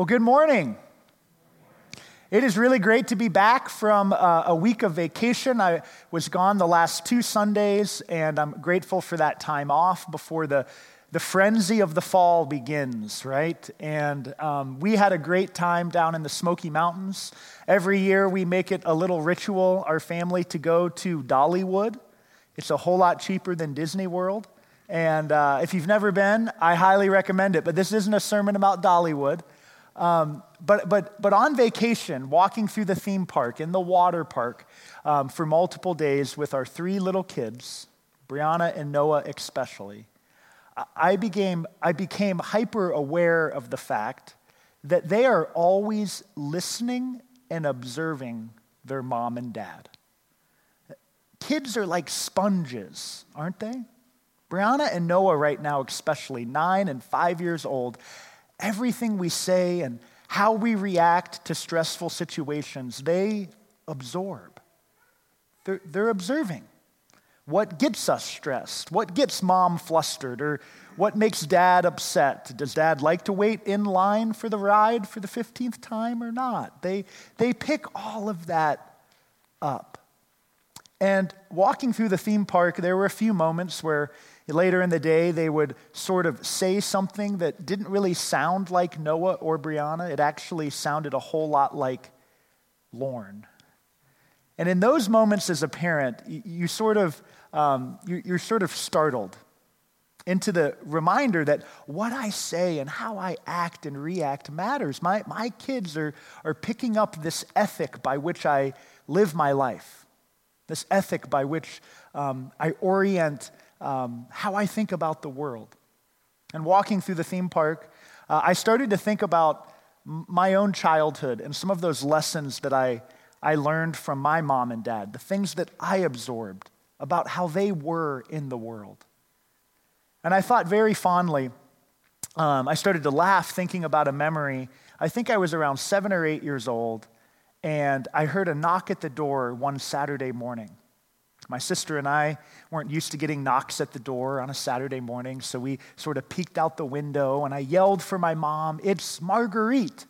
Well, good morning. It is really great to be back from uh, a week of vacation. I was gone the last two Sundays, and I'm grateful for that time off before the, the frenzy of the fall begins, right? And um, we had a great time down in the Smoky Mountains. Every year we make it a little ritual, our family, to go to Dollywood. It's a whole lot cheaper than Disney World. And uh, if you've never been, I highly recommend it. But this isn't a sermon about Dollywood. Um, but, but, but on vacation, walking through the theme park, in the water park, um, for multiple days with our three little kids, Brianna and Noah especially, I became, I became hyper aware of the fact that they are always listening and observing their mom and dad. Kids are like sponges, aren't they? Brianna and Noah, right now, especially nine and five years old, everything we say and how we react to stressful situations, they absorb. They're, they're observing what gets us stressed, what gets mom flustered, or what makes dad upset. Does dad like to wait in line for the ride for the 15th time or not? They, they pick all of that up. And walking through the theme park, there were a few moments where Later in the day, they would sort of say something that didn't really sound like Noah or Brianna. It actually sounded a whole lot like Lorne. And in those moments as a parent, you, sort of, um, you, you're sort of startled into the reminder that what I say and how I act and react matters. My, my kids are, are picking up this ethic by which I live my life, this ethic by which um, I orient um, how I think about the world. And walking through the theme park, uh, I started to think about my own childhood and some of those lessons that I, I learned from my mom and dad, the things that I absorbed about how they were in the world. And I thought very fondly, um, I started to laugh thinking about a memory. I think I was around seven or eight years old, and I heard a knock at the door one Saturday morning. My sister and I weren't used to getting knocks at the door on a Saturday morning, so we sort of peeked out the window and I yelled for my mom, It's Marguerite.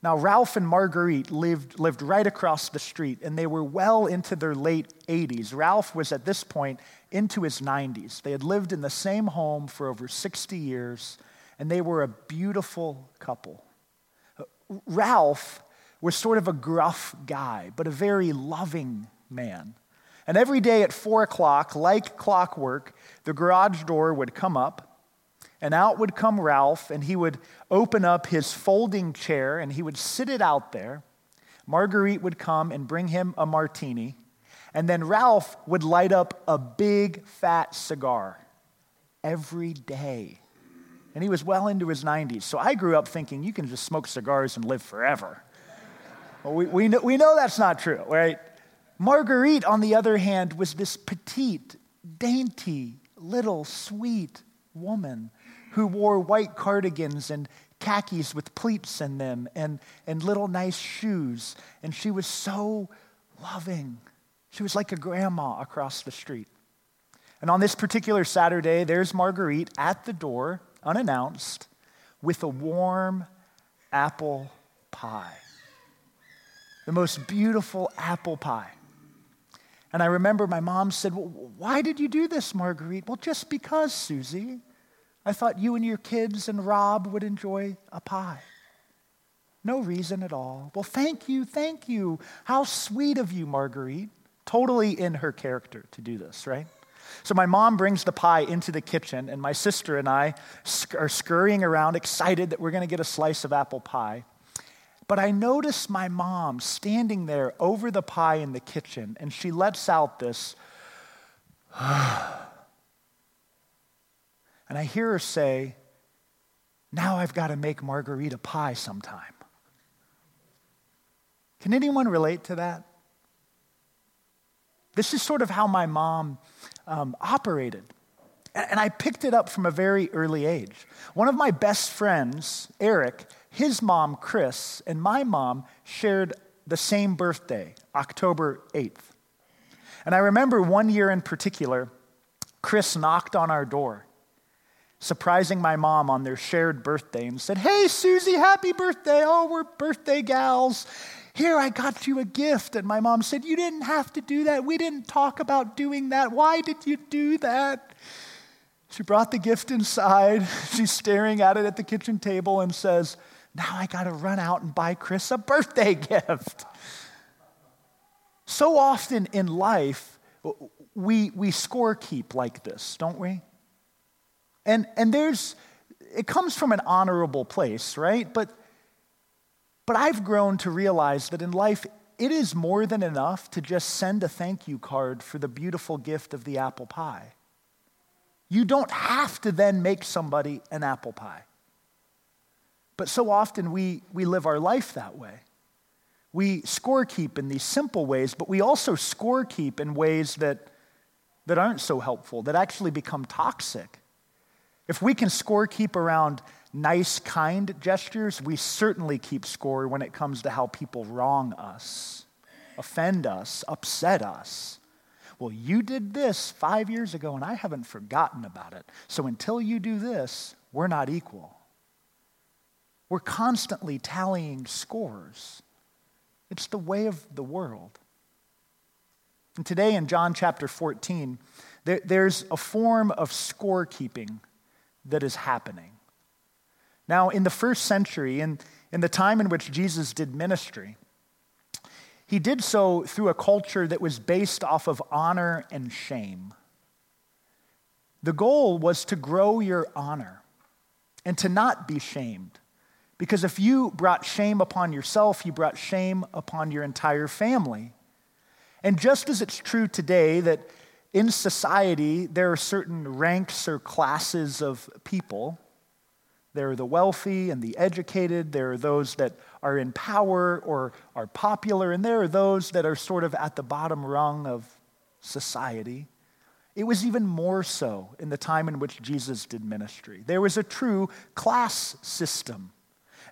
Now, Ralph and Marguerite lived, lived right across the street, and they were well into their late 80s. Ralph was at this point into his 90s. They had lived in the same home for over 60 years, and they were a beautiful couple. Ralph was sort of a gruff guy, but a very loving man. And every day at four o'clock, like clockwork, the garage door would come up, and out would come Ralph, and he would open up his folding chair and he would sit it out there. Marguerite would come and bring him a martini, and then Ralph would light up a big fat cigar every day. And he was well into his 90s. So I grew up thinking you can just smoke cigars and live forever. Well, we, we, know, we know that's not true, right? Marguerite, on the other hand, was this petite, dainty, little, sweet woman who wore white cardigans and khakis with pleats in them and, and little nice shoes. And she was so loving. She was like a grandma across the street. And on this particular Saturday, there's Marguerite at the door, unannounced, with a warm apple pie. The most beautiful apple pie. And I remember my mom said, well, Why did you do this, Marguerite? Well, just because, Susie. I thought you and your kids and Rob would enjoy a pie. No reason at all. Well, thank you, thank you. How sweet of you, Marguerite. Totally in her character to do this, right? So my mom brings the pie into the kitchen, and my sister and I are scurrying around, excited that we're going to get a slice of apple pie. But I notice my mom standing there over the pie in the kitchen, and she lets out this, and I hear her say, now I've got to make Marguerite a pie sometime. Can anyone relate to that? This is sort of how my mom um, operated. And I picked it up from a very early age. One of my best friends, Eric, his mom, Chris, and my mom shared the same birthday, October 8th. And I remember one year in particular, Chris knocked on our door, surprising my mom on their shared birthday and said, Hey, Susie, happy birthday. Oh, we're birthday gals. Here, I got you a gift. And my mom said, You didn't have to do that. We didn't talk about doing that. Why did you do that? She brought the gift inside. She's staring at it at the kitchen table and says, Now I got to run out and buy Chris a birthday gift. So often in life, we, we score keep like this, don't we? And, and there's, it comes from an honorable place, right? But, but I've grown to realize that in life, it is more than enough to just send a thank you card for the beautiful gift of the apple pie. You don't have to then make somebody an apple pie. But so often we, we live our life that way. We score keep in these simple ways, but we also score keep in ways that that aren't so helpful, that actually become toxic. If we can score keep around nice, kind gestures, we certainly keep score when it comes to how people wrong us, offend us, upset us. Well, you did this five years ago and I haven't forgotten about it. So until you do this, we're not equal. We're constantly tallying scores. It's the way of the world. And today in John chapter 14, there, there's a form of scorekeeping that is happening. Now, in the first century, in, in the time in which Jesus did ministry, he did so through a culture that was based off of honor and shame. The goal was to grow your honor and to not be shamed. Because if you brought shame upon yourself, you brought shame upon your entire family. And just as it's true today that in society there are certain ranks or classes of people, there are the wealthy and the educated, there are those that are in power or are popular, and there are those that are sort of at the bottom rung of society. It was even more so in the time in which Jesus did ministry. There was a true class system.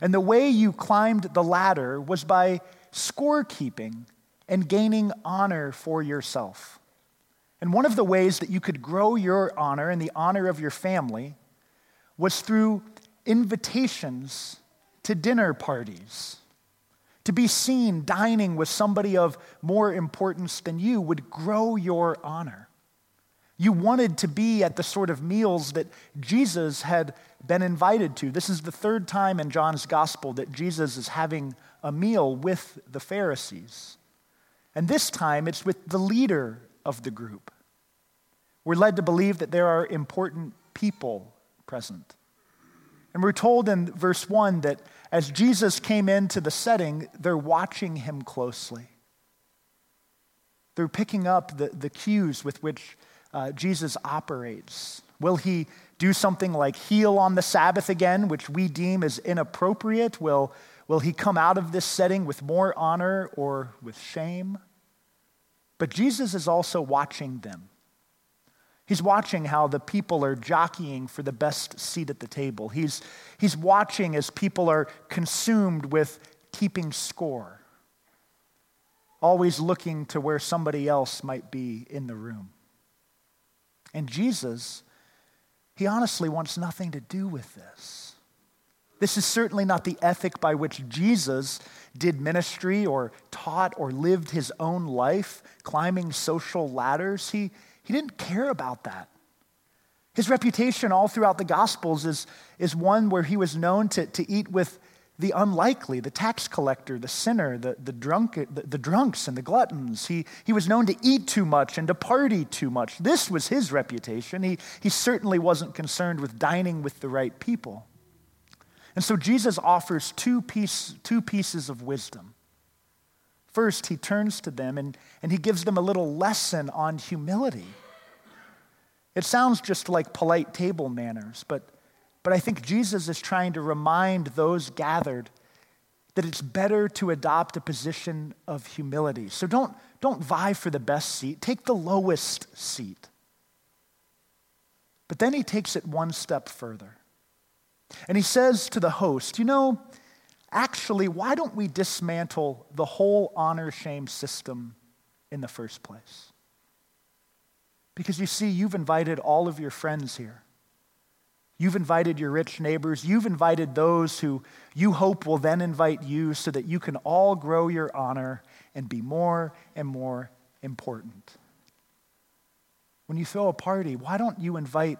And the way you climbed the ladder was by scorekeeping and gaining honor for yourself. And one of the ways that you could grow your honor and the honor of your family was through invitations to dinner parties. To be seen dining with somebody of more importance than you would grow your honor. You wanted to be at the sort of meals that Jesus had been invited to. This is the third time in John's gospel that Jesus is having a meal with the Pharisees. And this time it's with the leader of the group. We're led to believe that there are important people present. And we're told in verse 1 that as Jesus came into the setting, they're watching him closely. They're picking up the, the cues with which uh, Jesus operates. Will he do something like heal on the Sabbath again, which we deem as inappropriate? Will, will he come out of this setting with more honor or with shame? But Jesus is also watching them. He's watching how the people are jockeying for the best seat at the table. He's, he's watching as people are consumed with keeping score, always looking to where somebody else might be in the room. And Jesus, he honestly wants nothing to do with this. This is certainly not the ethic by which Jesus did ministry or taught or lived his own life, climbing social ladders. He, he didn't care about that. His reputation all throughout the Gospels is, is one where he was known to, to eat with the unlikely, the tax collector, the sinner, the, the, drunk, the, the drunks, and the gluttons. He, he was known to eat too much and to party too much. This was his reputation. He, he certainly wasn't concerned with dining with the right people. And so Jesus offers two, piece, two pieces of wisdom. First, he turns to them and, and he gives them a little lesson on humility. It sounds just like polite table manners, but, But I think Jesus is trying to remind those gathered that it's better to adopt a position of humility. So don't, don't vie for the best seat, take the lowest seat. But then he takes it one step further. And he says to the host, You know, actually, why don't we dismantle the whole honor shame system in the first place? Because you see, you've invited all of your friends here. You've invited your rich neighbors. You've invited those who you hope will then invite you so that you can all grow your honor and be more and more important. When you throw a party, why don't you invite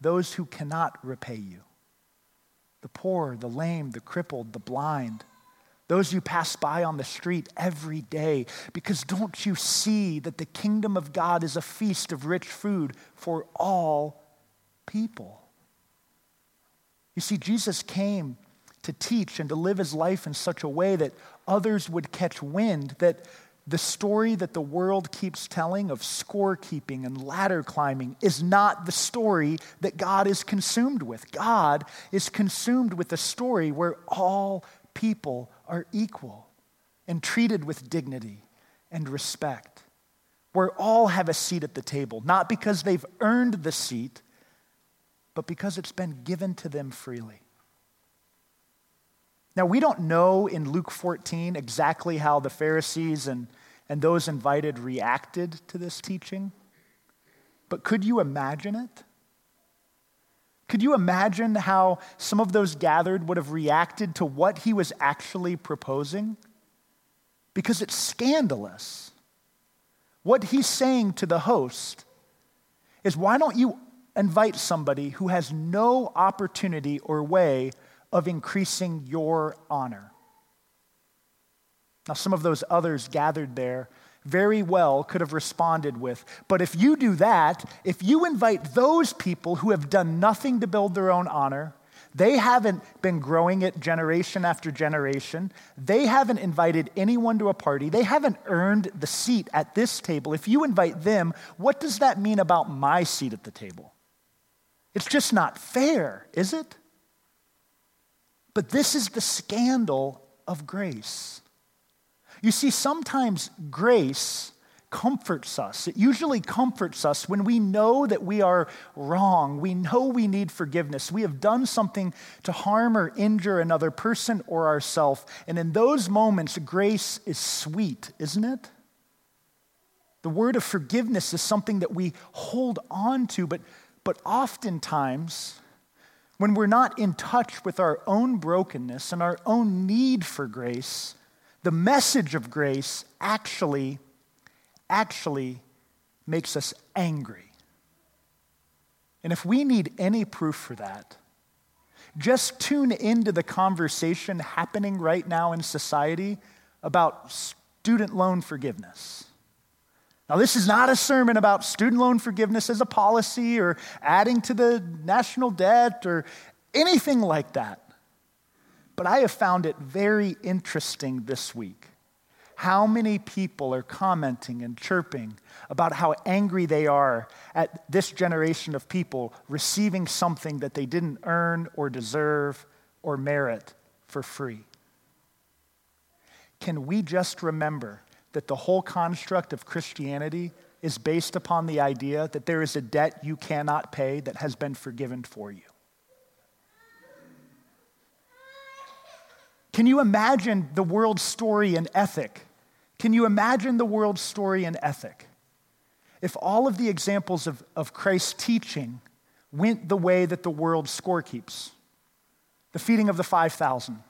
those who cannot repay you? The poor, the lame, the crippled, the blind, those you pass by on the street every day. Because don't you see that the kingdom of God is a feast of rich food for all people? You see, Jesus came to teach and to live his life in such a way that others would catch wind that the story that the world keeps telling of scorekeeping and ladder climbing is not the story that God is consumed with. God is consumed with a story where all people are equal and treated with dignity and respect, where all have a seat at the table, not because they've earned the seat, but because it's been given to them freely. Now, we don't know in Luke 14 exactly how the Pharisees and, and those invited reacted to this teaching, but could you imagine it? Could you imagine how some of those gathered would have reacted to what he was actually proposing? Because it's scandalous. What he's saying to the host is why don't you invite somebody who has no opportunity or way of increasing your honor. Now, some of those others gathered there very well could have responded with, But if you do that, if you invite those people who have done nothing to build their own honor, they haven't been growing it generation after generation. They haven't invited anyone to a party. They haven't earned the seat at this table. If you invite them, what does that mean about my seat at the table? It's just not fair, is it? But this is the scandal of grace. You see, sometimes grace comforts us. It usually comforts us when we know that we are wrong. We know we need forgiveness. We have done something to harm or injure another person or ourselves. And in those moments, grace is sweet, isn't it? The word of forgiveness is something that we hold on to, but, but oftentimes when we're not in touch with our own brokenness and our own need for grace, the message of grace actually, actually makes us angry. And if we need any proof for that, just tune into the conversation happening right now in society about student loan forgiveness. Now, this is not a sermon about student loan forgiveness as a policy or adding to the national debt or anything like that. But I have found it very interesting this week how many people are commenting and chirping about how angry they are at this generation of people receiving something that they didn't earn or deserve or merit for free. Can we just remember that the whole construct of Christianity is based upon the idea that there is a debt you cannot pay that has been forgiven for you. Can you imagine the world's story and ethic? Can you imagine the world's story and ethic? If all of the examples of, of Christ's teaching went the way that the world score keeps, the feeding of the 5,000.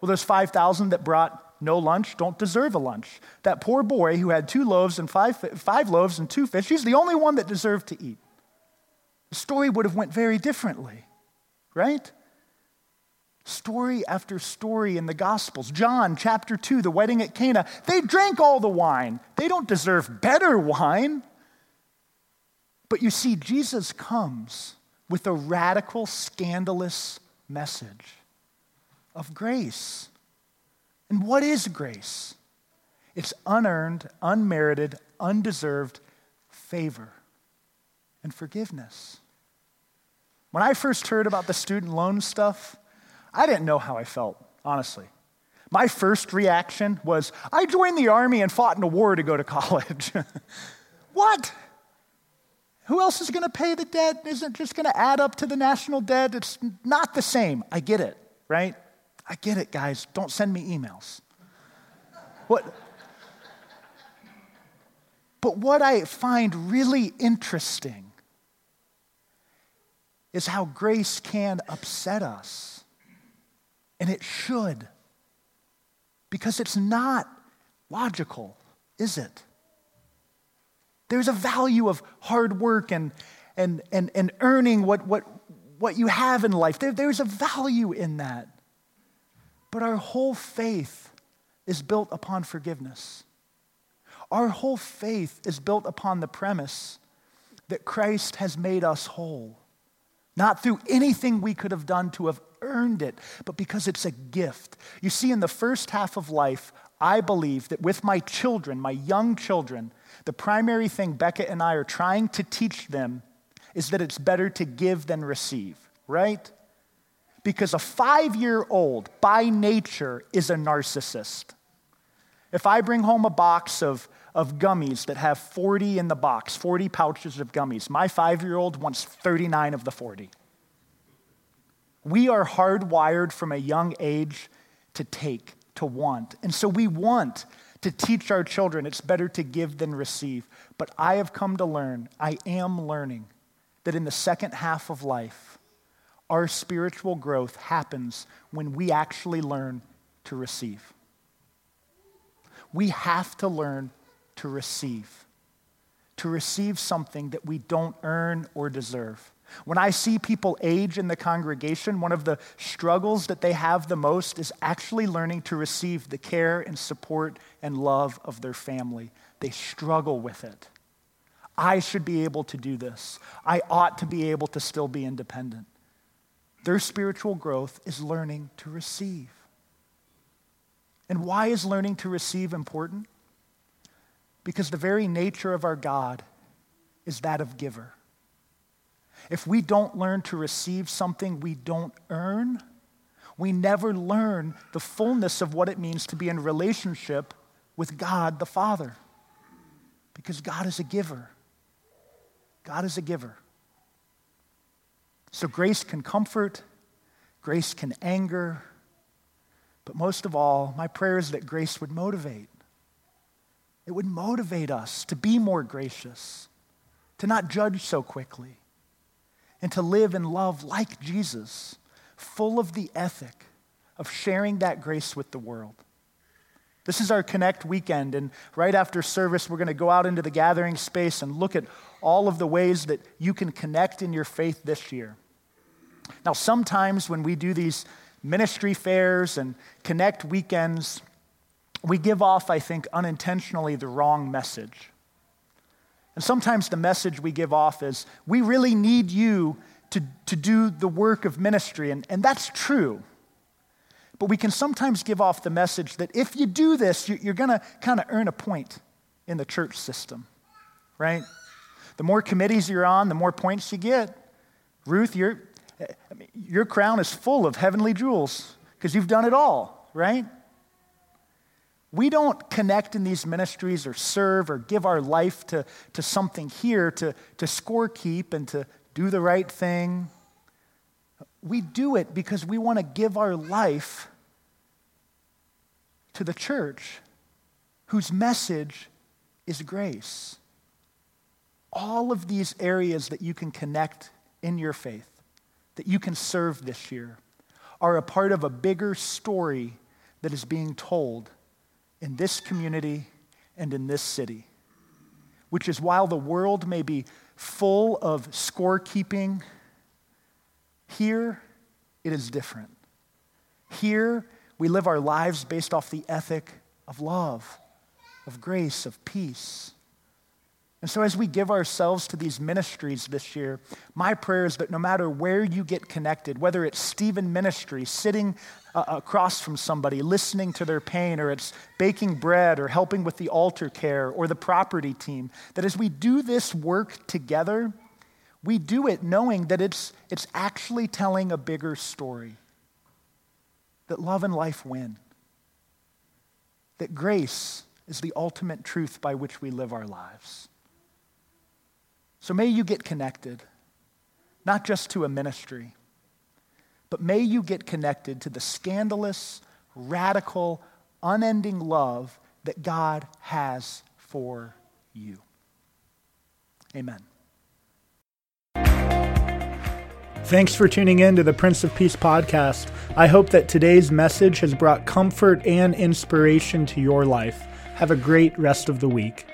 Well, those 5,000 that brought no lunch don't deserve a lunch. That poor boy who had two loaves and five, five loaves and two fish, he's the only one that deserved to eat. The story would have went very differently, right? Story after story in the Gospels. John chapter 2, the wedding at Cana, they drank all the wine. They don't deserve better wine. But you see, Jesus comes with a radical, scandalous message of grace. And what is grace? It's unearned, unmerited, undeserved favor and forgiveness. When I first heard about the student loan stuff, I didn't know how I felt, honestly. My first reaction was I joined the army and fought in a war to go to college. what? Who else is going to pay the debt? Isn't just going to add up to the national debt? It's not the same. I get it, right? I get it, guys. Don't send me emails. What? But what I find really interesting is how grace can upset us. And it should. Because it's not logical, is it? There's a value of hard work and, and, and, and earning what, what, what you have in life. There, there's a value in that. But our whole faith is built upon forgiveness. Our whole faith is built upon the premise that Christ has made us whole. Not through anything we could have done to have earned it, but because it's a gift. You see, in the first half of life, I believe that with my children, my young children, the primary thing Becca and I are trying to teach them is that it's better to give than receive, right? Because a five year old, by nature, is a narcissist. If I bring home a box of, of gummies that have 40 in the box, 40 pouches of gummies, my five year old wants 39 of the 40. We are hardwired from a young age to take, to want. And so we want to teach our children it's better to give than receive. But I have come to learn, I am learning, that in the second half of life, our spiritual growth happens when we actually learn to receive. We have to learn to receive, to receive something that we don't earn or deserve. When I see people age in the congregation, one of the struggles that they have the most is actually learning to receive the care and support and love of their family. They struggle with it. I should be able to do this. I ought to be able to still be independent. Their spiritual growth is learning to receive. And why is learning to receive important? Because the very nature of our God is that of giver. If we don't learn to receive something we don't earn, we never learn the fullness of what it means to be in relationship with God the Father. Because God is a giver. God is a giver. So grace can comfort, grace can anger, but most of all, my prayer is that grace would motivate. It would motivate us to be more gracious, to not judge so quickly, and to live and love like Jesus, full of the ethic of sharing that grace with the world. This is our Connect weekend, and right after service, we're going to go out into the gathering space and look at all of the ways that you can connect in your faith this year. Now, sometimes when we do these ministry fairs and Connect weekends, we give off, I think, unintentionally the wrong message. And sometimes the message we give off is, we really need you to, to do the work of ministry. And, and that's true. But we can sometimes give off the message that if you do this, you're going to kind of earn a point in the church system, right? The more committees you're on, the more points you get. Ruth, your, your crown is full of heavenly jewels because you've done it all, right? We don't connect in these ministries or serve or give our life to, to something here to, to score keep and to do the right thing. We do it because we want to give our life to the church whose message is grace. All of these areas that you can connect in your faith, that you can serve this year, are a part of a bigger story that is being told in this community and in this city, which is while the world may be full of scorekeeping, here it is different. Here we live our lives based off the ethic of love, of grace, of peace. And so, as we give ourselves to these ministries this year, my prayer is that no matter where you get connected, whether it's Stephen Ministry, sitting uh, across from somebody, listening to their pain, or it's baking bread, or helping with the altar care, or the property team, that as we do this work together, we do it knowing that it's, it's actually telling a bigger story that love and life win, that grace is the ultimate truth by which we live our lives. So may you get connected, not just to a ministry, but may you get connected to the scandalous, radical, unending love that God has for you. Amen. Thanks for tuning in to the Prince of Peace podcast. I hope that today's message has brought comfort and inspiration to your life. Have a great rest of the week.